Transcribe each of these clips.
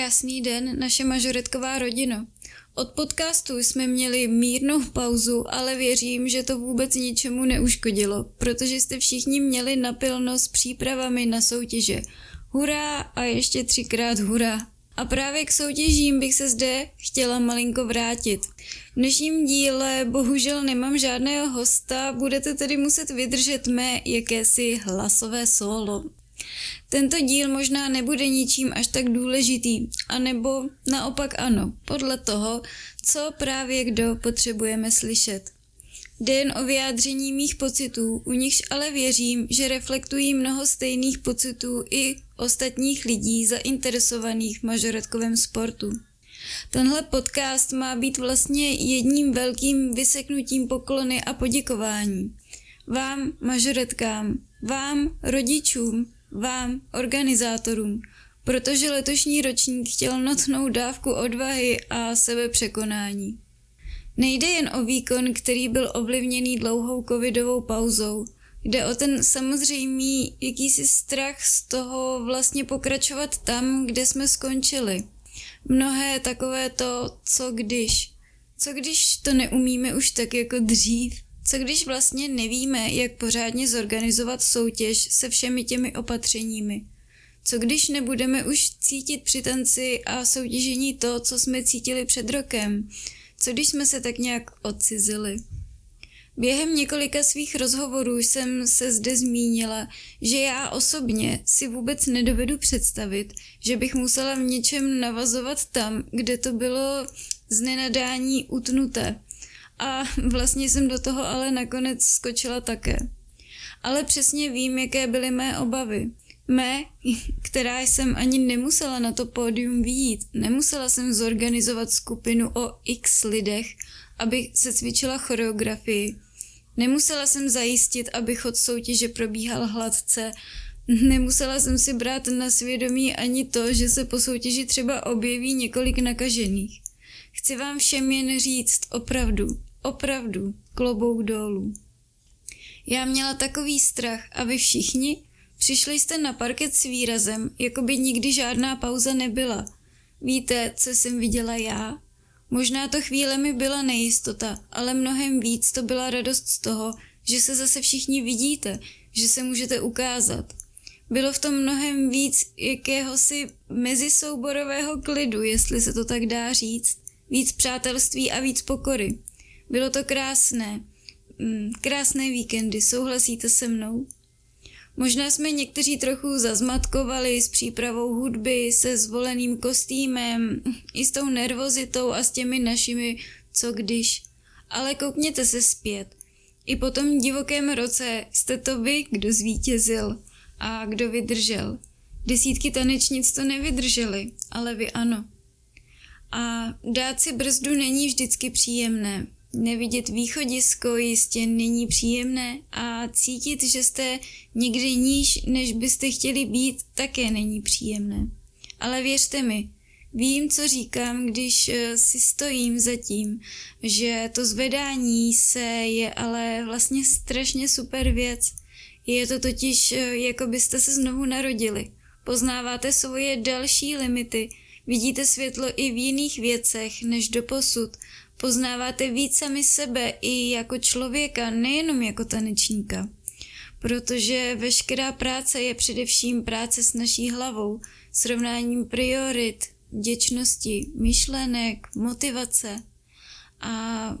Krásný den, naše mažoretková rodina. Od podcastu jsme měli mírnou pauzu, ale věřím, že to vůbec ničemu neuškodilo, protože jste všichni měli napilno s přípravami na soutěže. Hurá a ještě třikrát hurá. A právě k soutěžím bych se zde chtěla malinko vrátit. V dnešním díle bohužel nemám žádného hosta, budete tedy muset vydržet mé jakési hlasové solo. Tento díl možná nebude ničím až tak důležitý, anebo naopak ano, podle toho, co právě kdo potřebujeme slyšet. Jde jen o vyjádření mých pocitů, u nichž ale věřím, že reflektují mnoho stejných pocitů i ostatních lidí zainteresovaných v mažoretkovém sportu. Tenhle podcast má být vlastně jedním velkým vyseknutím poklony a poděkování. Vám, mažoretkám, vám, rodičům, vám, organizátorům, protože letošní ročník chtěl notnou dávku odvahy a sebepřekonání. Nejde jen o výkon, který byl ovlivněný dlouhou covidovou pauzou. Jde o ten samozřejmý jakýsi strach z toho vlastně pokračovat tam, kde jsme skončili. Mnohé takové to, co když. Co když to neumíme už tak jako dřív? Co když vlastně nevíme, jak pořádně zorganizovat soutěž se všemi těmi opatřeními? Co když nebudeme už cítit při tanci a soutěžení to, co jsme cítili před rokem? Co když jsme se tak nějak odcizili? Během několika svých rozhovorů jsem se zde zmínila, že já osobně si vůbec nedovedu představit, že bych musela v něčem navazovat tam, kde to bylo z nenadání utnuté. A vlastně jsem do toho ale nakonec skočila také. Ale přesně vím, jaké byly mé obavy. Mé, která jsem ani nemusela na to pódium výjít. Nemusela jsem zorganizovat skupinu o x lidech, aby se cvičila choreografii. Nemusela jsem zajistit, aby chod soutěže probíhal hladce. Nemusela jsem si brát na svědomí ani to, že se po soutěži třeba objeví několik nakažených. Chci vám všem jen říct opravdu, opravdu, klobouk dolů. Já měla takový strach a vy všichni? Přišli jste na parket s výrazem, jako by nikdy žádná pauza nebyla. Víte, co jsem viděla já? Možná to chvíle mi byla nejistota, ale mnohem víc to byla radost z toho, že se zase všichni vidíte, že se můžete ukázat. Bylo v tom mnohem víc jakéhosi mezisouborového klidu, jestli se to tak dá říct. Víc přátelství a víc pokory. Bylo to krásné. Mm, krásné víkendy, souhlasíte se mnou? Možná jsme někteří trochu zazmatkovali s přípravou hudby, se zvoleným kostýmem, i s tou nervozitou a s těmi našimi co když. Ale koukněte se zpět. I po tom divokém roce jste to vy, kdo zvítězil a kdo vydržel. Desítky tanečnic to nevydržely, ale vy ano. A dát si brzdu není vždycky příjemné. Nevidět východisko jistě není příjemné a cítit, že jste někdy níž, než byste chtěli být, také není příjemné. Ale věřte mi, vím, co říkám, když eh, si stojím za tím, že to zvedání se je ale vlastně strašně super věc. Je to totiž, eh, jako byste se znovu narodili. Poznáváte svoje další limity, vidíte světlo i v jiných věcech než do posud Poznáváte víc sami sebe i jako člověka, nejenom jako tanečníka. Protože veškerá práce je především práce s naší hlavou, srovnáním priorit, vděčnosti, myšlenek, motivace a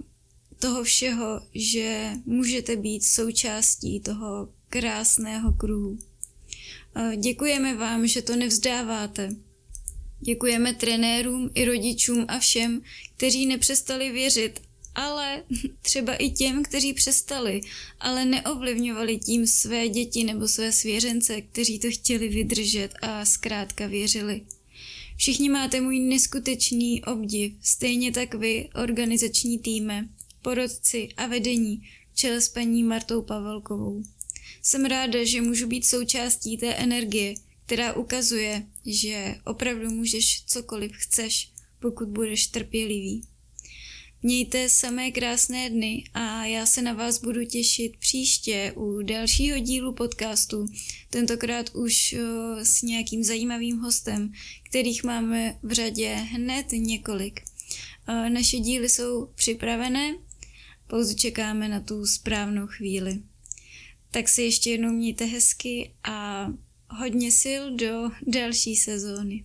toho všeho, že můžete být součástí toho krásného kruhu. Děkujeme vám, že to nevzdáváte. Děkujeme trenérům i rodičům a všem, kteří nepřestali věřit, ale třeba i těm, kteří přestali, ale neovlivňovali tím své děti nebo své svěřence, kteří to chtěli vydržet a zkrátka věřili. Všichni máte můj neskutečný obdiv, stejně tak vy, organizační týme, porodci a vedení, čele s paní Martou Pavelkovou. Jsem ráda, že můžu být součástí té energie, která ukazuje, že opravdu můžeš cokoliv chceš, pokud budeš trpělivý. Mějte samé krásné dny a já se na vás budu těšit příště u dalšího dílu podcastu, tentokrát už s nějakým zajímavým hostem, kterých máme v řadě hned několik. Naše díly jsou připravené, pouze čekáme na tu správnou chvíli. Tak si ještě jednou mějte hezky a hodně sil do další sezóny.